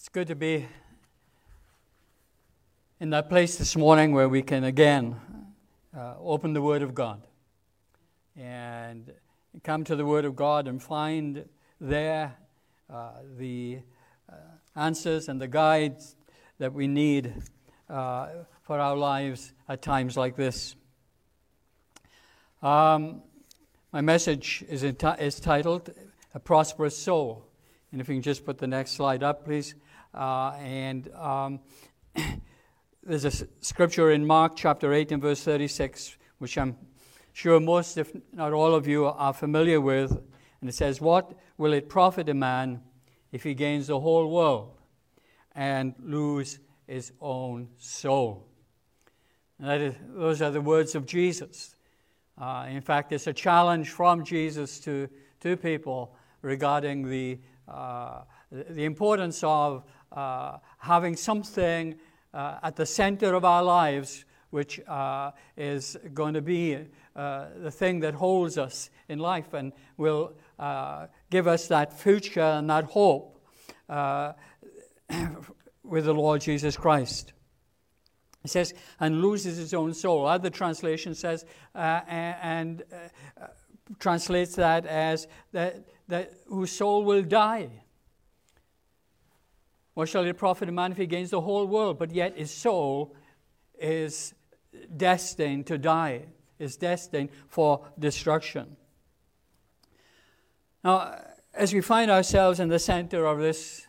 It's good to be in that place this morning where we can again uh, open the Word of God and come to the Word of God and find there uh, the uh, answers and the guides that we need uh, for our lives at times like this. Um, my message is, is titled A Prosperous Soul. And if you can just put the next slide up, please. Uh, and um, there's a scripture in Mark chapter 8 and verse 36, which I'm sure most, if not all of you, are familiar with. And it says, What will it profit a man if he gains the whole world and lose his own soul? Is, those are the words of Jesus. Uh, in fact, it's a challenge from Jesus to, to people regarding the, uh, the importance of uh, having something uh, at the center of our lives which uh, is going to be uh, the thing that holds us in life and will give us that future and that hope with the Lord Jesus Christ. He says, and loses his own soul. Other translation says, uh, and uh, translates that as that, that whose soul will die. What shall it profit a man if he gains the whole world, but yet his soul is destined to die, is destined for destruction? Now, as we find ourselves in the center of this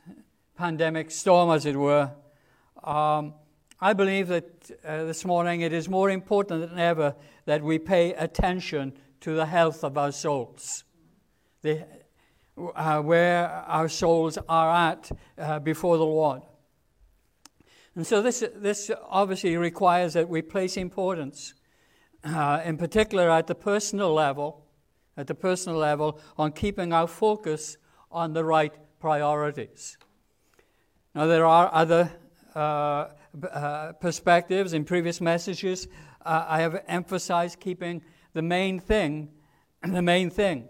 pandemic storm, as it were, um, I believe that uh, this morning it is more important than ever that we pay attention to the health of our souls, the, uh, where our souls are at uh, before the Lord. And so this, this obviously requires that we place importance, uh, in particular at the personal level, at the personal level, on keeping our focus on the right priorities. Now, there are other uh, uh, perspectives in previous messages, uh, I have emphasized keeping the main thing the main thing.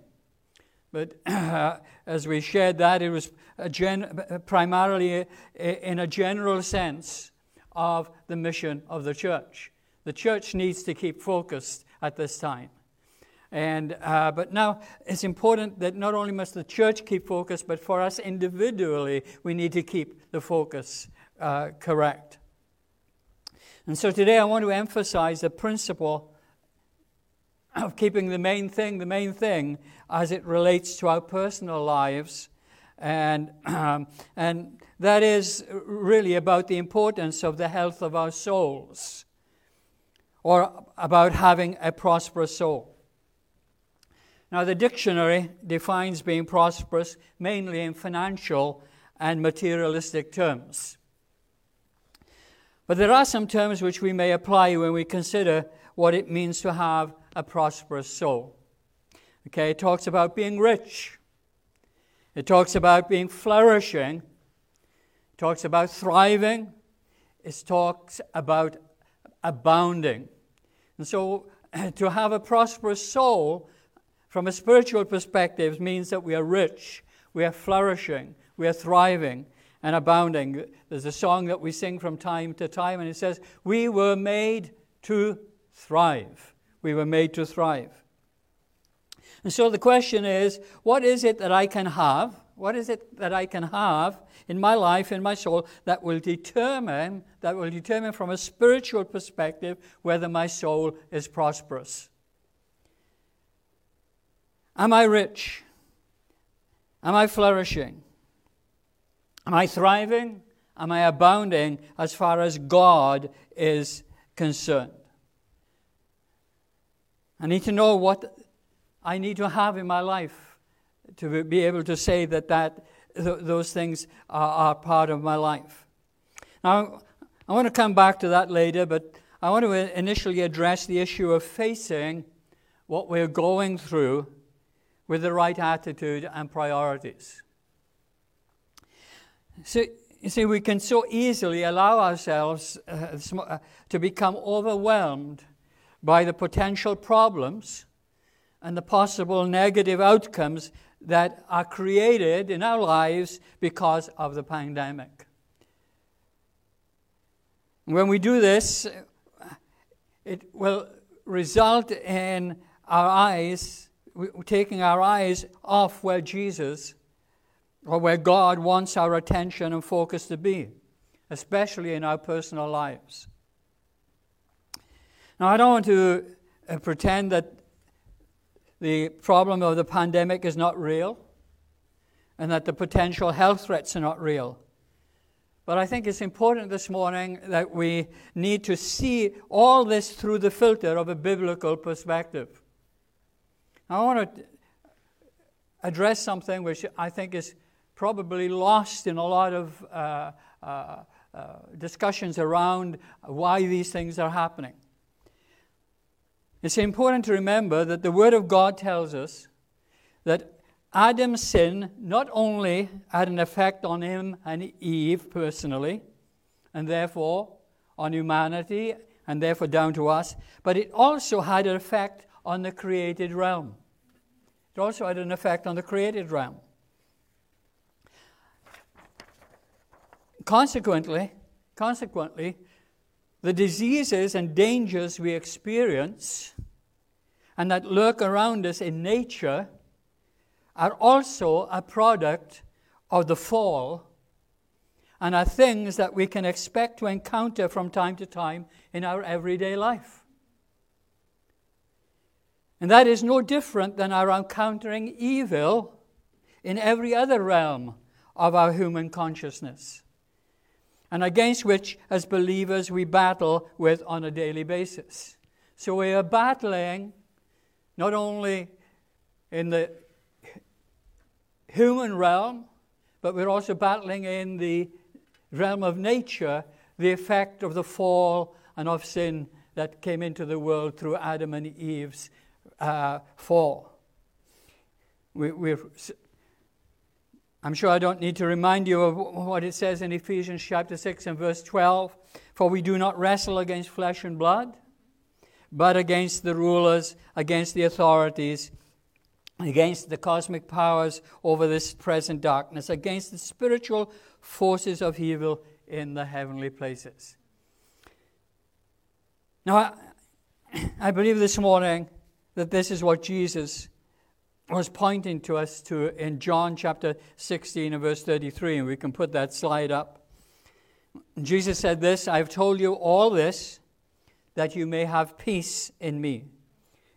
But uh, as we shared that, it was gen- primarily in a general sense of the mission of the church. The church needs to keep focused at this time. And, uh, but now it's important that not only must the church keep focused, but for us individually, we need to keep the focus uh, correct. And so today I want to emphasize the principle of keeping the main thing the main thing as it relates to our personal lives. And, um, and that is really about the importance of the health of our souls or about having a prosperous soul. Now, the dictionary defines being prosperous mainly in financial and materialistic terms. But there are some terms which we may apply when we consider what it means to have a prosperous soul. Okay, it talks about being rich. It talks about being flourishing. It talks about thriving. It talks about abounding. And so, to have a prosperous soul from a spiritual perspective means that we are rich, we are flourishing, we are thriving, and abounding. There's a song that we sing from time to time, and it says, We were made to thrive. We were made to thrive. And so the question is, what is it that I can have? What is it that I can have in my life, in my soul, that will determine, that will determine from a spiritual perspective whether my soul is prosperous? Am I rich? Am I flourishing? Am I thriving? Am I abounding as far as God is concerned? I need to know what I need to have in my life to be able to say that, that th- those things are, are part of my life. Now, I want to come back to that later, but I want to initially address the issue of facing what we're going through with the right attitude and priorities. So, you see, we can so easily allow ourselves uh, uh, to become overwhelmed by the potential problems and the possible negative outcomes that are created in our lives because of the pandemic. When we do this, it will result in our eyes, taking our eyes off where Jesus or where God wants our attention and focus to be, especially in our personal lives. Now, I don't want to uh, pretend that the problem of the pandemic is not real and that the potential health threats are not real. But I think it's important this morning that we need to see all this through the filter of a biblical perspective. I want to address something which I think is probably lost in a lot of uh, uh, uh, discussions around why these things are happening. It's important to remember that the Word of God tells us that Adam's sin not only had an effect on him and Eve personally, and therefore on humanity, and therefore down to us, but it also had an effect on the created realm. It also had an effect on the created realm. Consequently, consequently, the diseases and dangers we experience and that lurk around us in nature are also a product of the fall and are things that we can expect to encounter from time to time in our everyday life. And that is no different than our encountering evil in every other realm of our human consciousness, and against which, as believers, we battle with on a daily basis. So we are battling not only in the human realm, but we're also battling in the realm of nature the effect of the fall and of sin that came into the world through Adam and Eve's uh, fall. We, I'm sure I don't need to remind you of what it says in Ephesians chapter 6 and verse 12. For we do not wrestle against flesh and blood, but against the rulers, against the authorities against the cosmic powers over this present darkness, against the spiritual forces of evil in the heavenly places. Now, I, I believe this morning that this is what Jesus was pointing to us to in John chapter 16 and verse 33, and we can put that slide up. Jesus said this I've told you all this that you may have peace in me.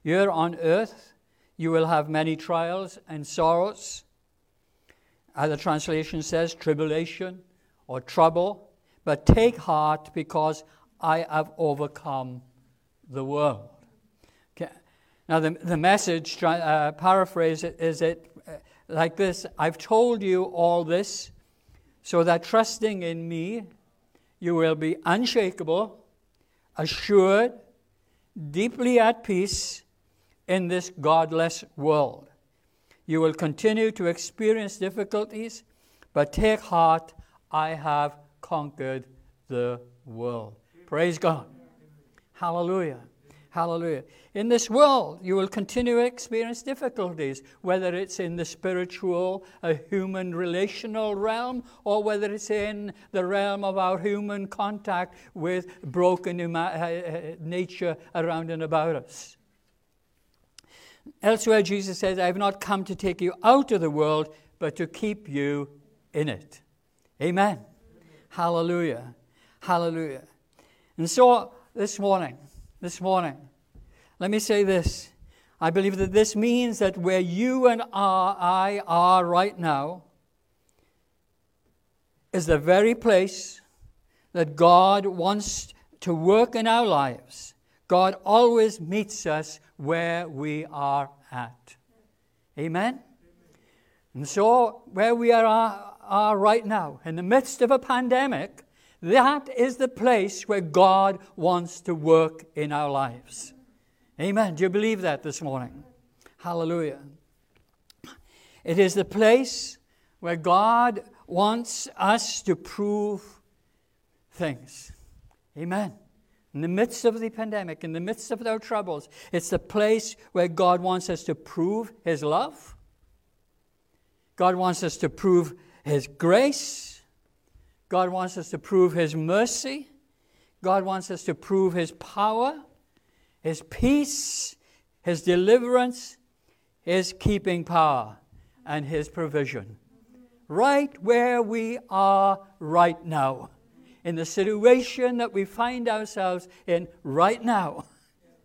You're on earth you will have many trials and sorrows. Other translation says tribulation or trouble. But take heart because I have overcome the world. Now, the, the message, uh, paraphrase it, is it uh, like this I've told you all this so that trusting in me, you will be unshakable, assured, deeply at peace, in this godless world. You will continue to experience difficulties, but take heart, I have conquered the world. Praise God. Hallelujah. Hallelujah. In this world, you will continue to experience difficulties, whether it's in the spiritual, a human relational realm, or whether it's in the realm of our human contact with broken uh, uh, nature around and about us. Elsewhere, Jesus says, I have not come to take you out of the world, but to keep you in it. Amen. Amen. Hallelujah. Hallelujah. And so, this morning, this morning, let me say this. I believe that this means that where you and I are right now is the very place that God wants to work in our lives. God always meets us where we are at. Amen? And so, where we are, are right now, in the midst of a pandemic, that is the place where God wants to work in our lives. Amen. Do you believe that this morning? Hallelujah. It is the place where God wants us to prove things. Amen. In the midst of the pandemic, in the midst of our troubles, it's the place where God wants us to prove His love. God wants us to prove His grace. God wants us to prove His mercy. God wants us to prove His power, His peace, His deliverance, His keeping power, and His provision. Right where we are right now, in the situation that we find ourselves in right now.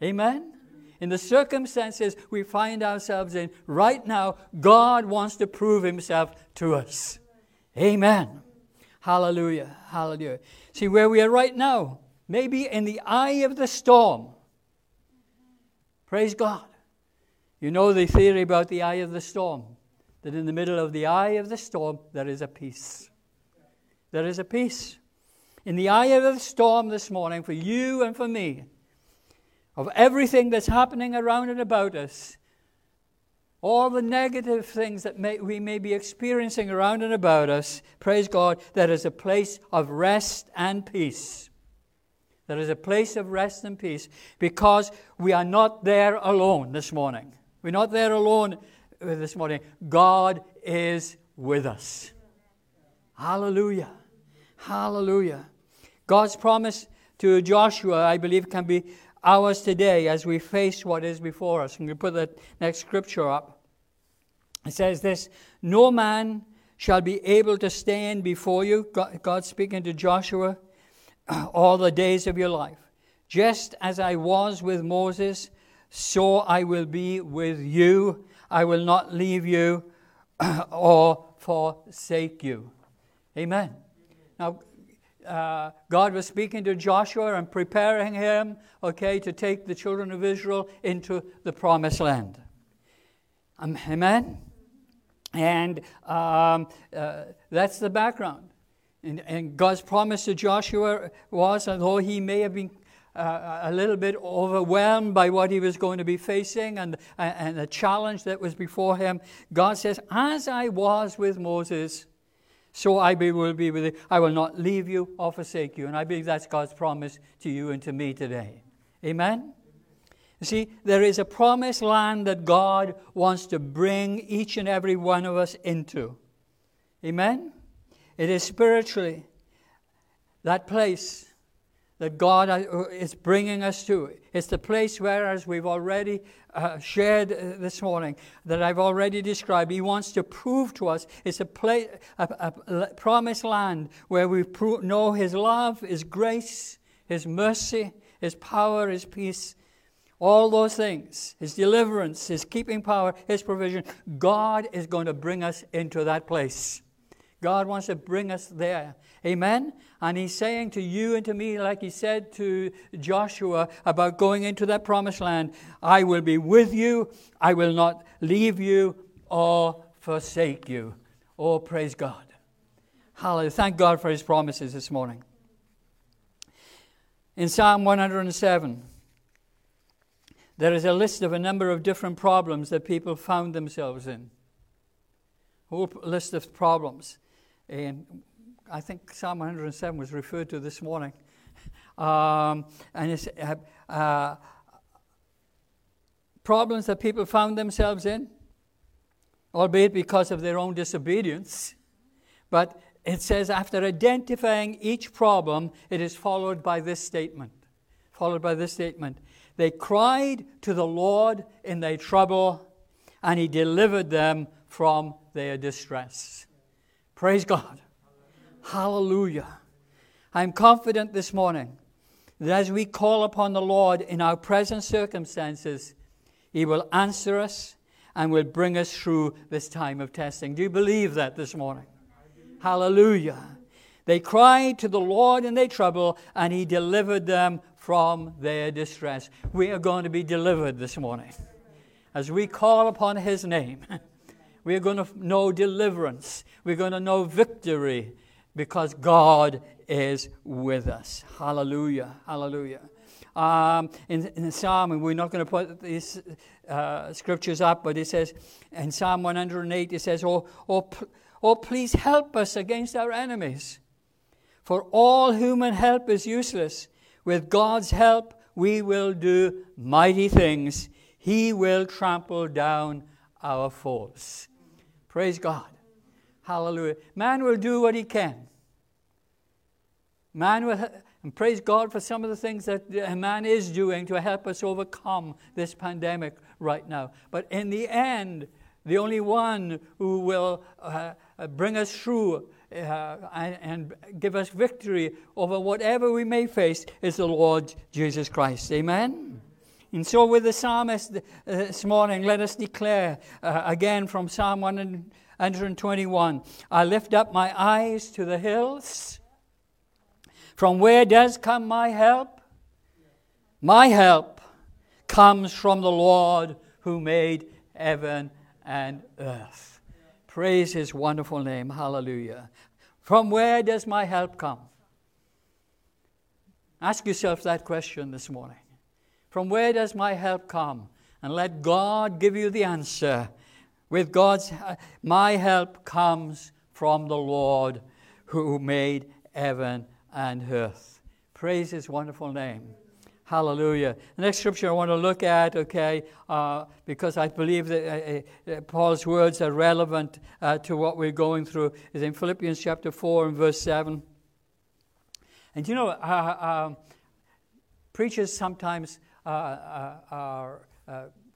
Amen? In the circumstances we find ourselves in right now, God wants to prove Himself to us. Amen. Hallelujah. Hallelujah. See where we are right now, maybe in the eye of the storm. Praise God. You know the theory about the eye of the storm that in the middle of the eye of the storm, there is a peace. There is a peace. In the eye of the storm this morning, for you and for me, of everything that's happening around and about us, all the negative things that may, we may be experiencing around and about us, praise God, there is a place of rest and peace. There is a place of rest and peace because we are not there alone this morning. We're not there alone uh, this morning. God is with us. Hallelujah. Hallelujah. God's promise to Joshua, I believe, can be ours today as we face what is before us. And we put the next scripture up. It says this No man shall be able to stand before you, God, speaking to Joshua, all the days of your life. Just as I was with Moses, so I will be with you. I will not leave you or forsake you. Amen. Now, uh, God was speaking to Joshua and preparing him, okay, to take the children of Israel into the promised land. Um, amen? And um, uh, that's the background. And, and, God's promise to Joshua was, although he may have been uh, a little bit overwhelmed by what he was going to be facing and, and the challenge that was before him, God says, As I was with Moses, so I will be with you. I will not leave you or forsake you. And I believe that's God's promise to you and to me today. Amen? You see, there is a promised land that God wants to bring each and every one of us into. Amen? It is spiritually that place that God uh, is bringing us to. It's the place where, as we've already uh, shared uh, this morning, that I've already described, He wants to prove to us it's a, place, a, a promised land where we pro- know His love, His grace, His mercy, His power, His peace. All those things, His deliverance, His keeping power, His provision, God is going to bring us into that place. God wants to bring us there. Amen? And he's saying to you and to me, like he said to Joshua about going into that promised land, I will be with you, I will not leave you or forsake you. Oh, praise God. Hallelujah. Thank God for his promises this morning. In Psalm 107, there is a list of a number of different problems that people found themselves in. A whole list of problems. And I think Psalm 107 was referred to this morning. Um, and it's uh, uh, problems that people found themselves in, albeit because of their own disobedience. But it says, after identifying each problem, it is followed by this statement. Followed by this statement. They cried to the Lord in their trouble, and He delivered them from their distress. Praise God. Hallelujah. I'm confident this morning that as we call upon the Lord in our present circumstances, He will answer us and will bring us through this time of testing. Do you believe that this morning? Hallelujah. They cried to the Lord in their trouble, and He delivered them from their distress. We are going to be delivered this morning as we call upon His name. We're going to know deliverance. We're going to know victory because God is with us. Hallelujah. Hallelujah. Um, in, in Psalm, and we're not going to put these uh, scriptures up, but it says in Psalm 108, it says, oh, oh, oh, please help us against our enemies. For all human help is useless. With God's help, we will do mighty things. He will trample down our foes. Praise God. Hallelujah. Man will do what he can. Man will, And praise God for some of the things that man is doing to help us overcome this pandemic right now. But in the end, the only one who will uh, uh bring us through uh, and, and, give us victory over whatever we may face is the Lord Jesus Christ. Amen? And so, with the psalmist uh, this morning, let us declare uh, again from Psalm 121 I lift up my eyes to the hills. From where does come my help? My help comes from the Lord who made heaven and earth. Praise his wonderful name. Hallelujah. From where does my help come? Ask yourself that question this morning. From where does my help come? And let God give you the answer. With God's my help comes from the Lord who made heaven and earth. Praise his wonderful name. Hallelujah. The next scripture I want to look at, okay, uh, because I believe that uh, uh, Paul's words are relevant uh, to what we're going through, is in Philippians chapter 4 and verse 7. And you know, uh, um, preachers sometimes uh, are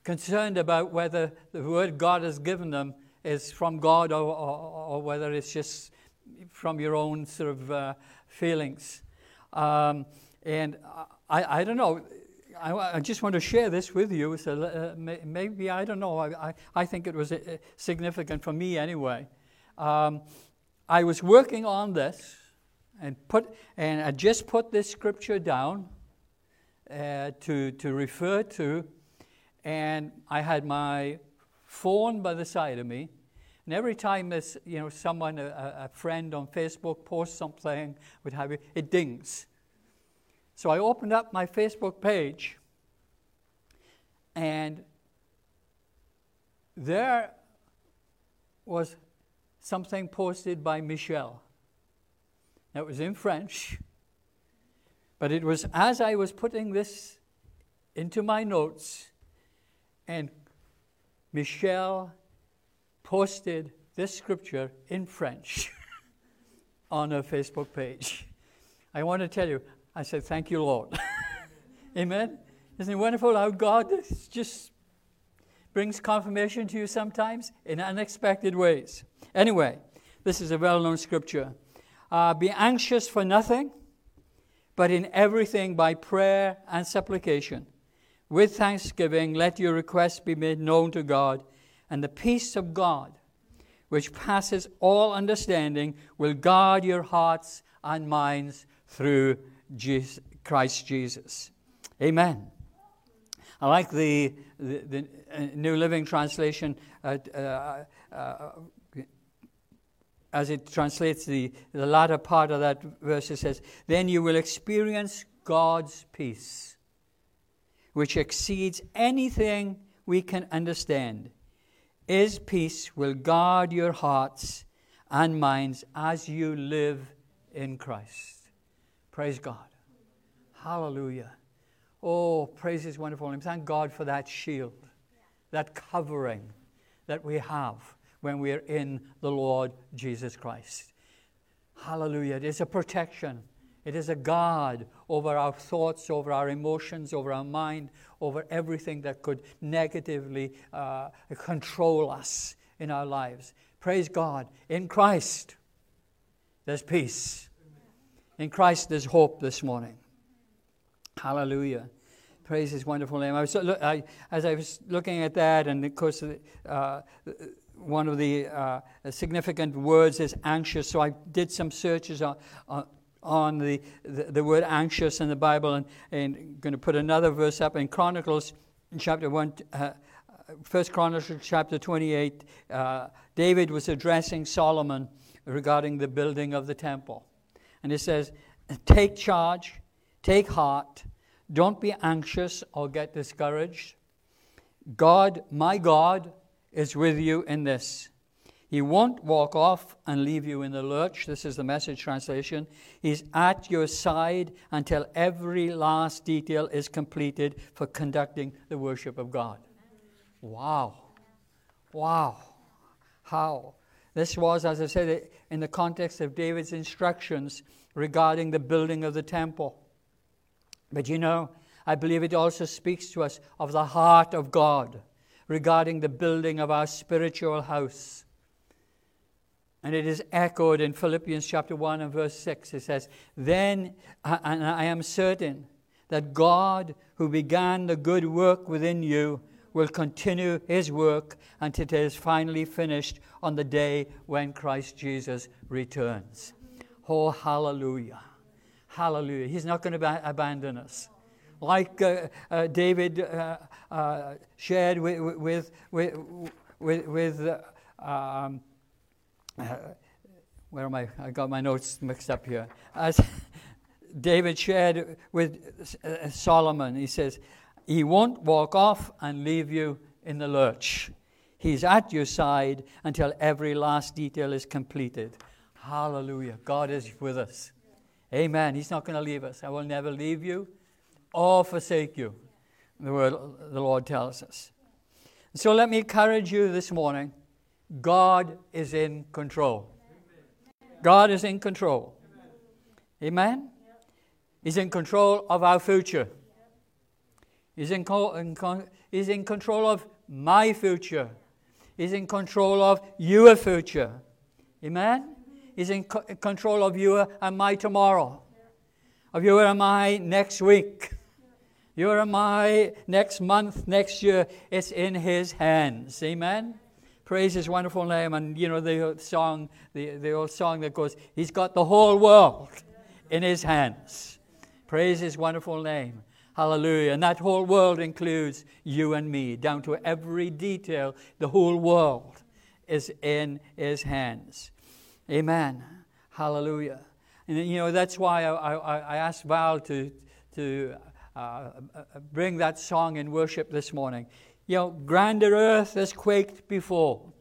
concerned about whether the word God has given them is from God or, or, or whether it's just from your own sort of feelings. Um, and I, I don't know. I, I, just want to share this with you. So uh, maybe, I don't know. I, I, I think it was uh, significant for me anyway. Um, I was working on this and put and I just put this scripture down uh, to to refer to, and I had my phone by the side of me, and every time this you know someone a, a friend on Facebook posts something, would have it, it dings. So I opened up my Facebook page, and there was something posted by Michelle. it was in French, but it was as I was putting this into my notes, and Michelle posted this scripture in French on her Facebook page. I want to tell you, I said, Thank you, Lord. Amen. Isn't it wonderful how God just brings confirmation to you sometimes in unexpected ways? Anyway, this is a well known scripture. Uh, Be anxious for nothing, but in everything by prayer and supplication. With thanksgiving, let your requests be made known to God, and the peace of God, which passes all understanding, will guard your hearts and minds through Jesus, Christ Jesus. Amen. I like the, the, the uh, New Living Translation uh, uh, uh, as it translates the, the latter part of that verse. It says, Then you will experience God's peace, which exceeds anything we can understand. His peace will guard your hearts and minds as you live in Christ. Praise God. Hallelujah. Oh, praise His wonderful name. Thank God for that shield, that covering that we have when we are in the Lord Jesus Christ. Hallelujah. It is a protection. It is a guard over our thoughts, over our emotions, over our mind, over everything that could negatively uh, control us in our lives. Praise God. In Christ, there's peace. In Christ, there's hope this morning. Hallelujah. Praise his wonderful name. I was, I, as I was looking at that, and of course, uh, one of the uh, significant words is anxious. So I did some searches on, on, on the, the, the, word anxious in the Bible, and, and going to put another verse up in Chronicles, chapter 1. Uh, First Chronicles chapter 28, uh, David was addressing Solomon regarding the building of the temple. And it says, Take charge, take heart, don't be anxious or get discouraged. God, my God, is with you in this. He won't walk off and leave you in the lurch. This is the message translation. He's at your side until every last detail is completed for conducting the worship of God. Wow. Wow. How? This was, as I said, in the context of David's instructions regarding the building of the temple. But you know, I believe it also speaks to us of the heart of God regarding the building of our spiritual house. And it is echoed in Philippians chapter 1 and verse 6. It says, Then, and I am certain that God, who began the good work within you, will continue his work until it is finally finished on the day when Christ Jesus returns. Oh, hallelujah. Hallelujah. He's not going to ab- abandon us. Like uh, uh, David uh, uh shared with, with, with, with, with um, uh, where am I? I got my notes mixed up here. As David shared with Solomon, he says, He won't walk off and leave you in the lurch. He's at your side until every last detail is completed. Hallelujah. God is with us. Amen. He's not going to leave us. I will never leave you or forsake you. The word the Lord tells us. So let me encourage you this morning. God is in control. God is in control. Amen. He's in control of our future. He's in, co- in con- he's in control of my future. He's in control of your future. Amen? He's in co- control of you and my tomorrow, of you and my next week, you and my next month, next year. It's in His hands. Amen? Praise His wonderful name. And you know the song, the, the old song that goes, He's got the whole world in His hands. Praise His wonderful name. Hallelujah. And that whole world includes you and me, down to every detail. The whole world is in His hands. Amen. Hallelujah. And you know, that's why I, I, I asked Val to, to uh, bring that song in worship this morning. You know, grander earth has quaked before.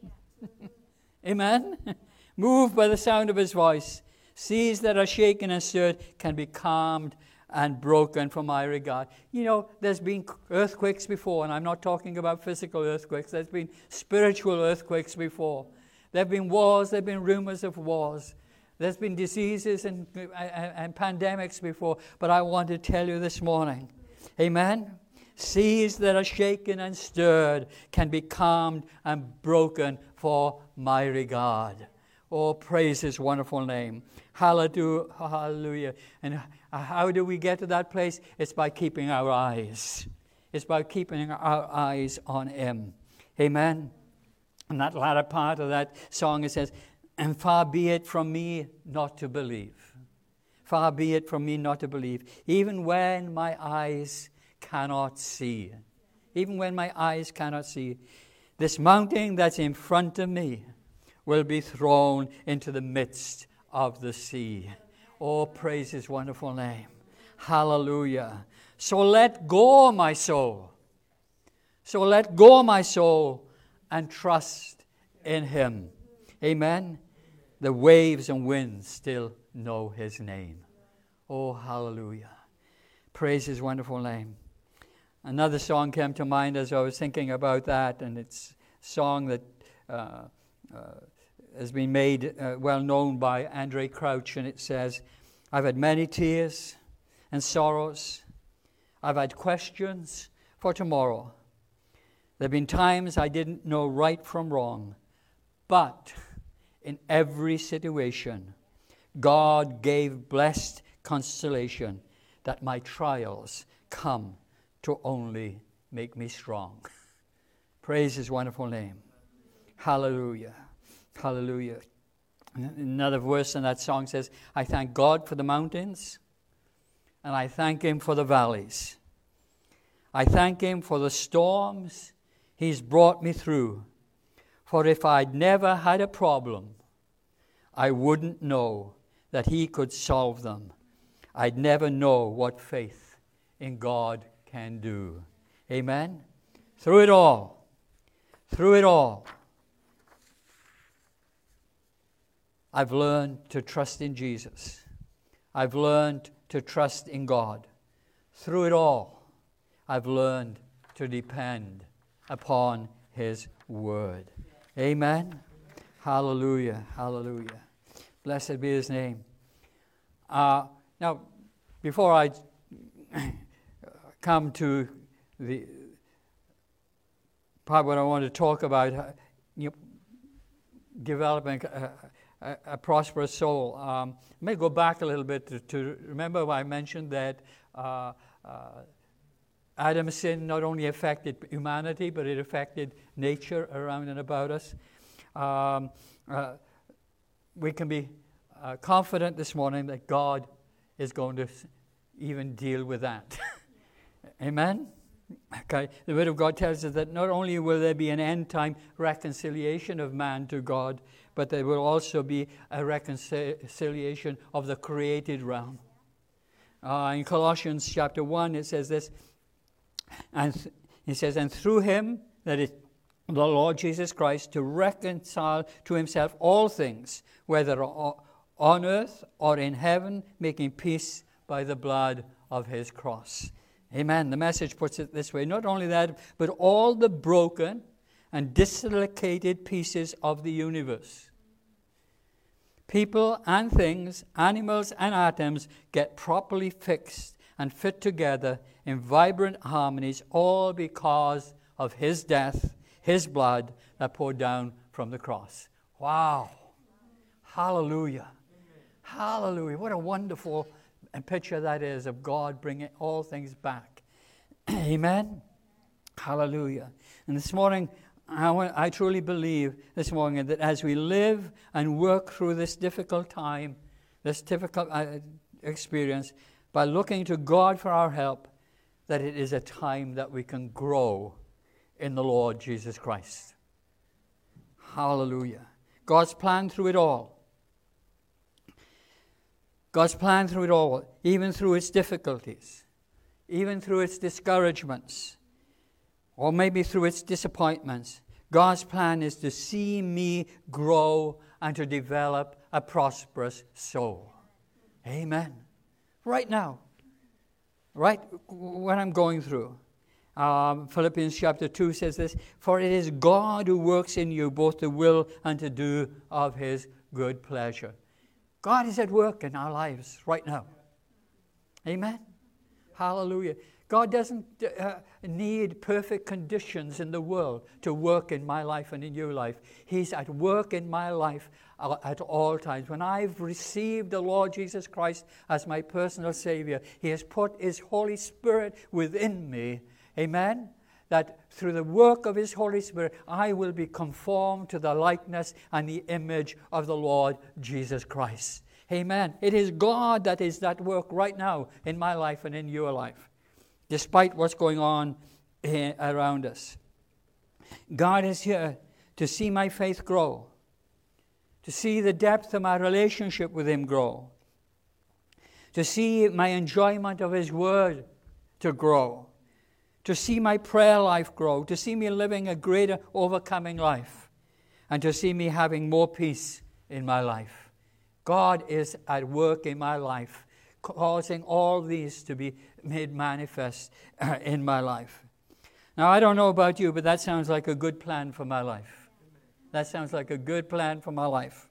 Amen. Moved by the sound of his voice, seas that are shaken and stirred can be calmed and broken from my regard. You know, there's been earthquakes before, and I'm not talking about physical earthquakes, there's been spiritual earthquakes before. There have been wars, there have been rumors of wars. There's been diseases and, and, and pandemics before, but I want to tell you this morning, amen? Seas that are shaken and stirred can be calmed and broken for my regard. Oh, praise his wonderful name. Hallelujah. And how do we get to that place? It's by keeping our eyes. It's by keeping our eyes on him. Amen. And that latter part of that song, it says, And far be it from me not to believe. Far be it from me not to believe, even when my eyes cannot see. Even when my eyes cannot see. This mountain that's in front of me will be thrown into the midst of the sea. Oh, praise his wonderful name. Hallelujah. So let go, my soul. So let go, my soul, and trust in him. Amen. The waves and winds still know his name. Oh, hallelujah. Praise his wonderful name. Another song came to mind as I was thinking about that, and it's a song that uh, uh, has been made uh, well known by Andraé Crouch, and it says, I've had many tears and sorrows. I've had questions for tomorrow. There have been times I didn't know right from wrong, but in every situation, God gave blessed consolation that my trials come to only make me strong. Praise his wonderful name. Hallelujah. Hallelujah. Another verse in that song says, I thank God for the mountains, and I thank Him for the valleys. I thank Him for the storms He's brought me through. For if I'd never had a problem, I wouldn't know that He could solve them. I'd never know what faith in God can do. Amen? Through it all, through it all, I've learned to trust in Jesus. I've learned to trust in God. Through it all, I've learned to depend upon His Word. Amen. Hallelujah. Hallelujah. Blessed be His name. Uh, now, before I come to the part what I want to talk about, uh, you know, developing a, a, a, prosperous soul. Um, let me go back a little bit to, to remember I mentioned that uh, uh, Adam's sin not only affected humanity, but it affected nature around and about us. Um, uh, we can be uh, confident this morning that God is going to even deal with that. Amen? Okay, the Word of God tells us that not only will there be an end time reconciliation of man to God, but there will also be a reconciliation of the created realm. Uh, in Colossians chapter 1, it says this, and th- he says, And through him, that is the Lord Jesus Christ, to reconcile to himself all things, whether on earth or in heaven, making peace by the blood of his cross. Amen. The message puts it this way not only that, but all the broken and dislocated pieces of the universe. People and things, animals and atoms get properly fixed and fit together in vibrant harmonies, all because of His death, His blood that poured down from the cross. Wow. Hallelujah. Hallelujah. What a wonderful picture that is of God bringing all things back. Amen. Hallelujah. And this morning, I, I truly believe this morning that as we live and work through this difficult time, this difficult uh, experience, by looking to God for our help, that it is a time that we can grow in the Lord Jesus Christ. Hallelujah. God's plan through it all. God's plan through it all, even through its difficulties, even through its discouragements, or maybe through its disappointments. God's plan is to see me grow and to develop a prosperous soul. Amen. Right now, right when I'm going through. Um, Philippians chapter 2 says this For it is God who works in you both the will and to do of his good pleasure. God is at work in our lives right now. Amen. Hallelujah. God doesn't uh, need perfect conditions in the world to work in my life and in your life. He's at work in my life uh, at all times. When I've received the Lord Jesus Christ as my personal Savior, He has put His Holy Spirit within me. Amen that through the work of His Holy Spirit, I will be conformed to the likeness and the image of the Lord Jesus Christ. Amen. It is God that is at work right now in my life and in your life, despite what's going on around us. God is here to see my faith grow, to see the depth of my relationship with Him grow, to see my enjoyment of His Word to grow to see my prayer life grow, to see me living a greater overcoming life, and to see me having more peace in my life. God is at work in my life, causing all these to be made manifest uh, in my life. Now, I don't know about you, but that sounds like a good plan for my life. That sounds like a good plan for my life.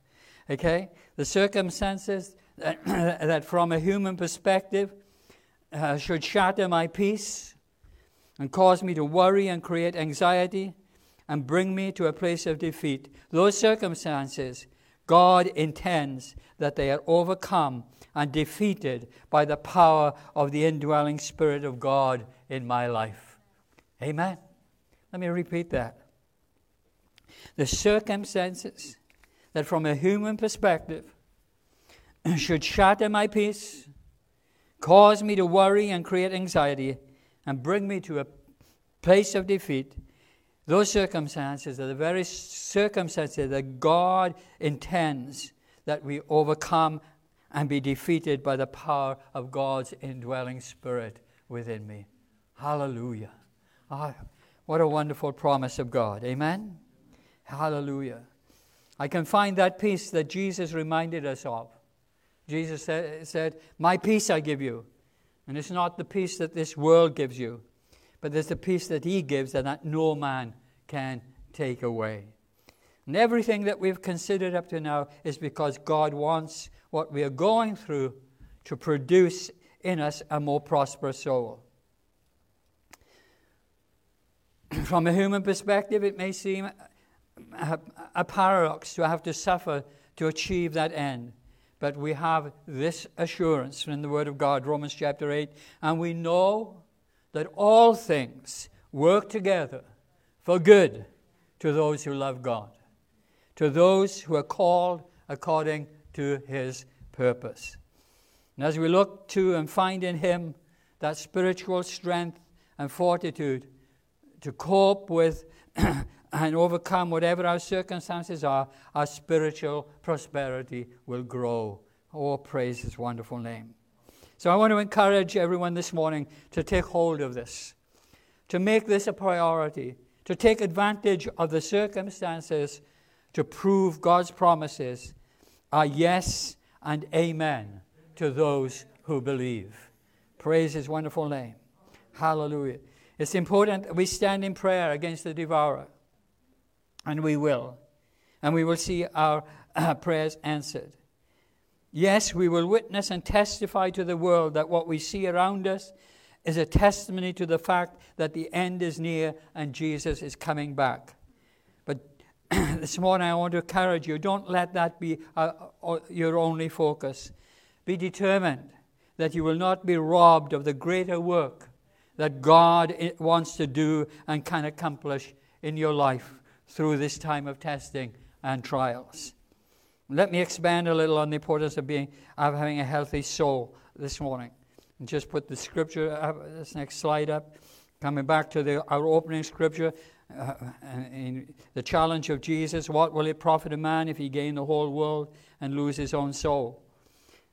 Okay? The circumstances that, that from a human perspective, uh, should shatter my peace and cause me to worry and create anxiety and bring me to a place of defeat. Those circumstances, God intends that they are overcome and defeated by the power of the indwelling Spirit of God in my life. Amen. Let me repeat that. The circumstances that, from a human perspective, should shatter my peace, cause me to worry and create anxiety, and bring me to a place of defeat, those circumstances are the very circumstances that God intends that we overcome and be defeated by the power of God's indwelling spirit within me. Hallelujah. Ah, what a wonderful promise of God. Amen. Hallelujah. I can find that peace that Jesus reminded us of. Jesus said, said My peace I give you. And it's not the peace that this world gives you, but there's the peace that He gives and that no man can take away. And everything that we've considered up to now is because God wants what we are going through to produce in us a more prosperous soul. From a human perspective, it may seem a, a paradox to have to suffer to achieve that end. But we have this assurance in the Word of God, Romans chapter 8, and we know that all things work together for good to those who love God, to those who are called according to His purpose. And as we look to and find in Him that spiritual strength and fortitude to cope with and overcome whatever our circumstances are, our spiritual prosperity will grow. Oh, praise His wonderful name. So I want to encourage everyone this morning to take hold of this, to make this a priority, to take advantage of the circumstances to prove God's promises are yes and amen to those who believe. Praise His wonderful name. Hallelujah. It's important that we stand in prayer against the devourer. And we will. And we will see our uh, prayers answered. Yes, we will witness and testify to the world that what we see around us is a testimony to the fact that the end is near and Jesus is coming back. But this morning I want to encourage you don't let that be uh, uh, your only focus. Be determined that you will not be robbed of the greater work that God wants to do and can accomplish in your life through this time of testing and trials. Let me expand a little on the importance of being of having a healthy soul this morning. And just put the scripture up, this next slide up. Coming back to the, our opening scripture, uh, in the challenge of Jesus what will it profit a man if he gain the whole world and lose his own soul?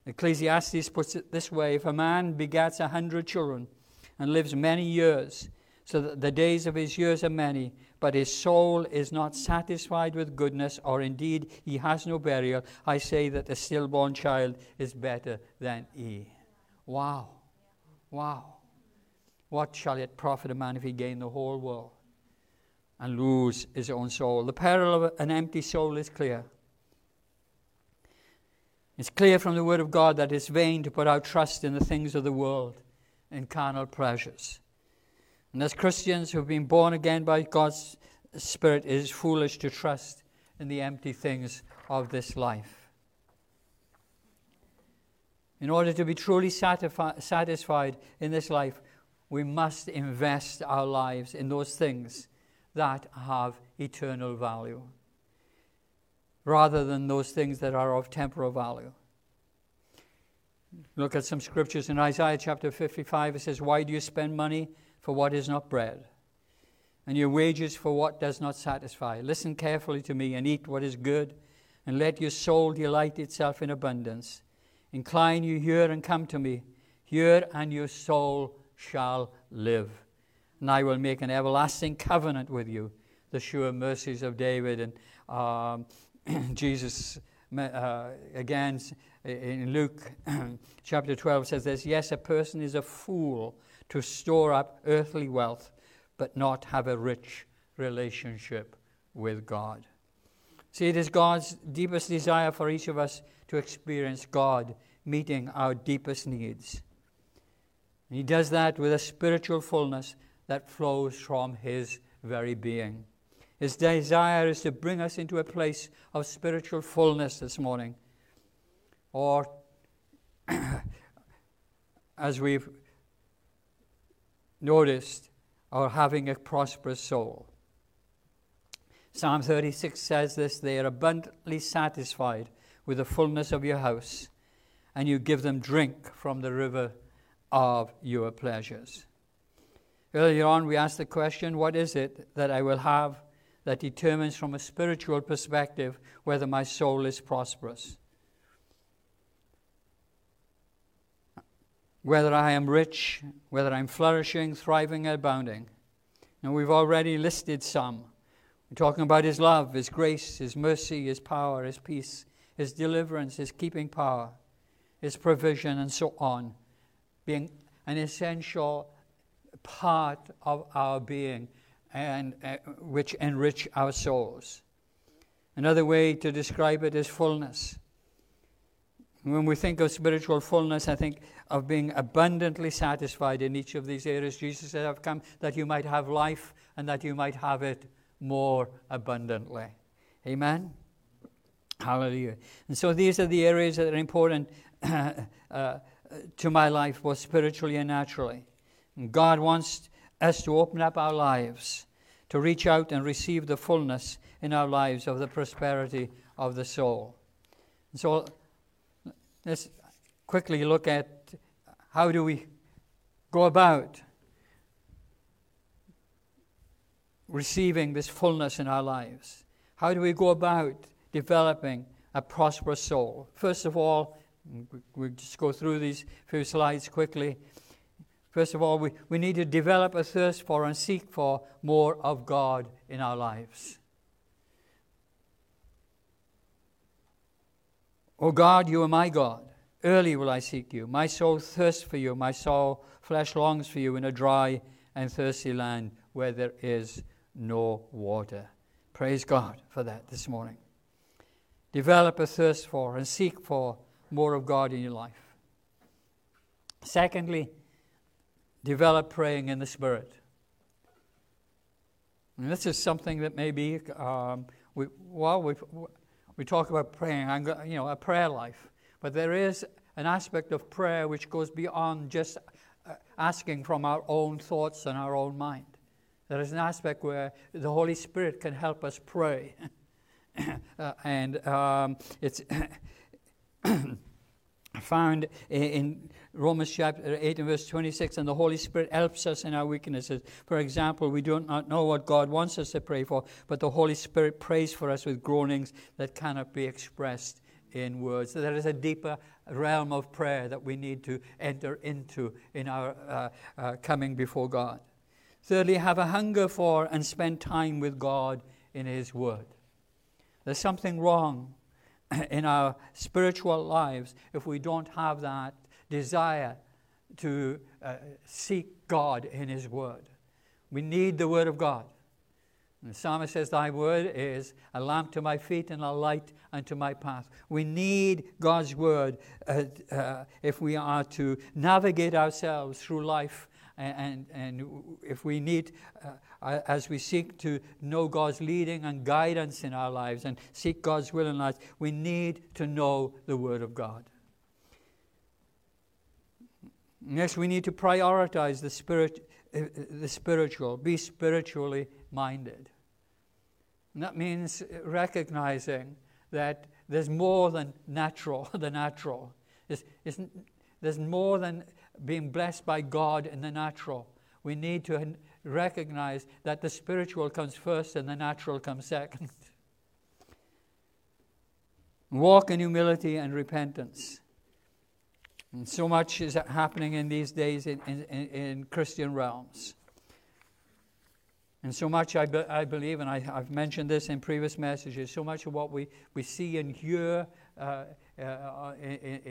Ecclesiastes puts it this way If a man begets a hundred children and lives many years, so that the days of his years are many, but his soul is not satisfied with goodness, or indeed he has no burial, I say that the stillborn child is better than he. Wow. Wow. What shall it profit a man if he gain the whole world and lose his own soul? The peril of an empty soul is clear. It's clear from the Word of God that it's vain to put our trust in the things of the world, in carnal pleasures. And as Christians who have been born again by God's Spirit, it is foolish to trust in the empty things of this life. In order to be truly satisfied in this life, we must invest our lives in those things that have eternal value rather than those things that are of temporal value. Look at some scriptures in Isaiah chapter 55. It says, Why do you spend money for what is not bread, and your wages for what does not satisfy. Listen carefully to me and eat what is good, and let your soul delight itself in abundance. Incline you hear and come to me. Hear, and your soul shall live. And I will make an everlasting covenant with you. The sure mercies of David and um, Jesus uh, again in Luke chapter 12 says this Yes, a person is a fool to store up earthly wealth, but not have a rich relationship with God. See, it is God's deepest desire for each of us to experience God meeting our deepest needs. And he does that with a spiritual fullness that flows from His very being. His desire is to bring us into a place of spiritual fullness this morning. Or, as we've noticed or having a prosperous soul. Psalm 36 says this they are abundantly satisfied with the fullness of your house, and you give them drink from the river of your pleasures. Earlier on, we asked the question what is it that I will have that determines from a spiritual perspective whether my soul is prosperous? Whether I am rich, whether I'm flourishing, thriving, abounding. And we've already listed some. We're talking about His love, His grace, His mercy, His power, His peace, His deliverance, His keeping power, His provision, and so on, being an essential part of our being and uh, which enrich our souls. Another way to describe it is fullness. When we think of spiritual fullness, I think of being abundantly satisfied in each of these areas. Jesus said, I've come that you might have life and that you might have it more abundantly. Amen? Hallelujah. And so these are the areas that are important uh, to my life, both spiritually and naturally. And God wants us to open up our lives, to reach out and receive the fullness in our lives of the prosperity of the soul. And so let's quickly look at how do we go about receiving this fullness in our lives. How do we go about developing a prosperous soul? First of all, we just go through these few slides quickly. First of all, we, we need to develop a thirst for and seek for more of God in our lives. O God, you are my God. Early will I seek you. My soul thirsts for you. My soul, flesh longs for you in a dry and thirsty land where there is no water. Praise God for that this morning. Develop a thirst for and seek for more of God in your life. Secondly, develop praying in the Spirit. And this is something that maybe um, we, well, we, we talk about praying, you know, a prayer life. But there is an aspect of prayer which goes beyond just uh, asking from our own thoughts and our own mind. There is an aspect where the Holy Spirit can help us pray. uh, and um, it's found in Romans chapter 8 and verse 26, and the Holy Spirit helps us in our weaknesses. For example, we do not know what God wants us to pray for, but the Holy Spirit prays for us with groanings that cannot be expressed in words. So there is a deeper realm of prayer that we need to enter into in our uh, uh, coming before God. Thirdly, have a hunger for and spend time with God in His Word. There's something wrong in our spiritual lives if we don't have that desire to uh, seek God in His Word. We need the Word of God. And the psalmist says, Thy word is a lamp to my feet and a light unto my path. We need God's word uh, uh, if we are to navigate ourselves through life. And, and, and if we need, uh, as we seek to know God's leading and guidance in our lives and seek God's will in life, we need to know the Word of God. Next, we need to prioritize the, spirit, uh, the spiritual, be spiritually minded. And that means recognizing that there's more than natural, the natural. It's, it's, there's more than being blessed by God in the natural. We need to recognize that the spiritual comes first and the natural comes second. Walk in humility and repentance. And so much is happening in these days in, in, in Christian realms. And so much I, be, I believe, and I, have mentioned this in previous messages, so much of what we, we see and hear uh, uh, in,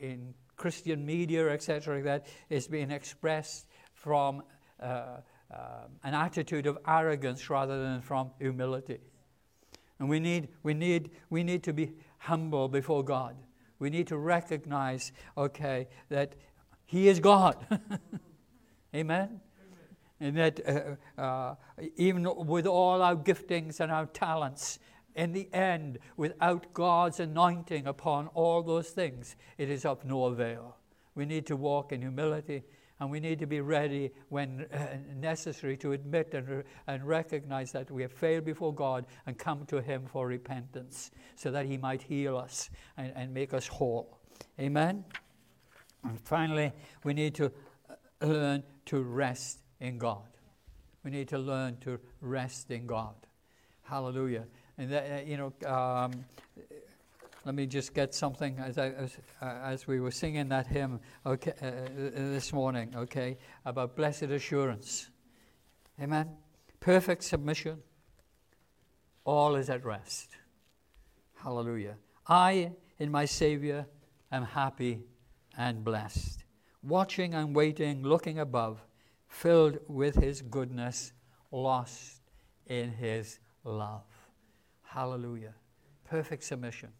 in, Christian media, etc., that, is being expressed from uh, um, an attitude of arrogance rather than from humility. And we need, we, need, we need to be humble before God. We need to recognize, okay, that He is God. Amen? And that uh, uh, even with all our giftings and our talents, in the end, without God's anointing upon all those things, it is of no avail. We need to walk in humility and we need to be ready when uh, necessary to admit and, and recognize that we have failed before God and come to Him for repentance so that He might heal us and, and make us whole. Amen? And finally, we need to uh, learn to rest in God. We need to learn to rest in God. Hallelujah. And that, uh, you know, um, let me just get something as, I, as, uh, as we were singing that hymn okay, uh, uh, this morning, okay, about blessed assurance. Amen. Perfect submission. All is at rest. Hallelujah. I, in my Savior, am happy and blessed. Watching and waiting, looking above, filled with His goodness, lost in His love. Hallelujah. Perfect submission.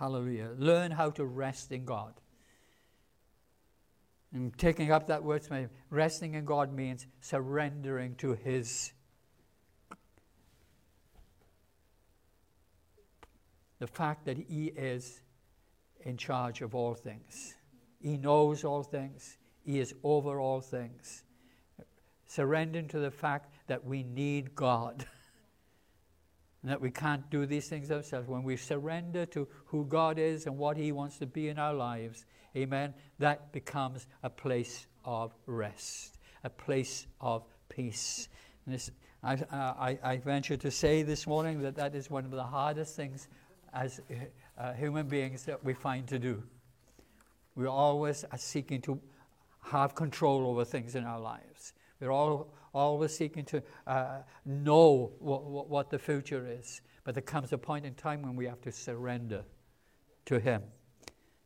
Hallelujah. Learn how to rest in God. And taking up that word, resting in God means surrendering to His. The fact that He is in charge of all things. He knows all things. He is over all things. Surrendering to the fact that we need God. and that we can't do these things ourselves. When we surrender to who God is and what He wants to be in our lives, amen, that becomes a place of rest, a place of peace. This, I, uh, I, I venture to say this morning that that is one of the hardest things as uh, uh human beings that we find to do. We always are seeking to have control over things in our lives. We're all, always seeking to uh, know what, what the future is. But there comes a point in time when we have to surrender to Him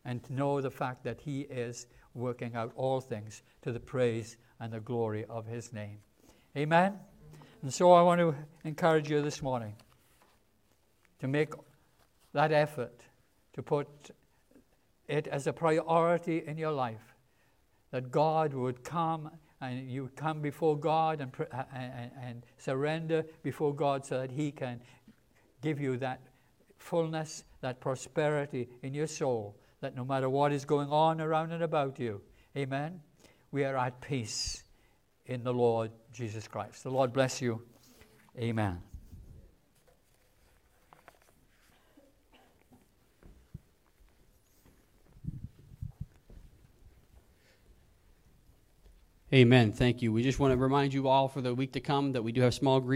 and know the fact that He is working out all things to the praise and the glory of His name. Amen? And so I want to encourage you this morning to make that effort, to put it as a priority in your life, that God would come and you come before God and, and, and surrender before God so that He can give you that fullness, that prosperity in your soul, that no matter what is going on around and about you, amen, we are at peace in the Lord Jesus Christ. The Lord bless you. Amen. Amen. Thank you. We just want to remind you all for the week to come that we do have small group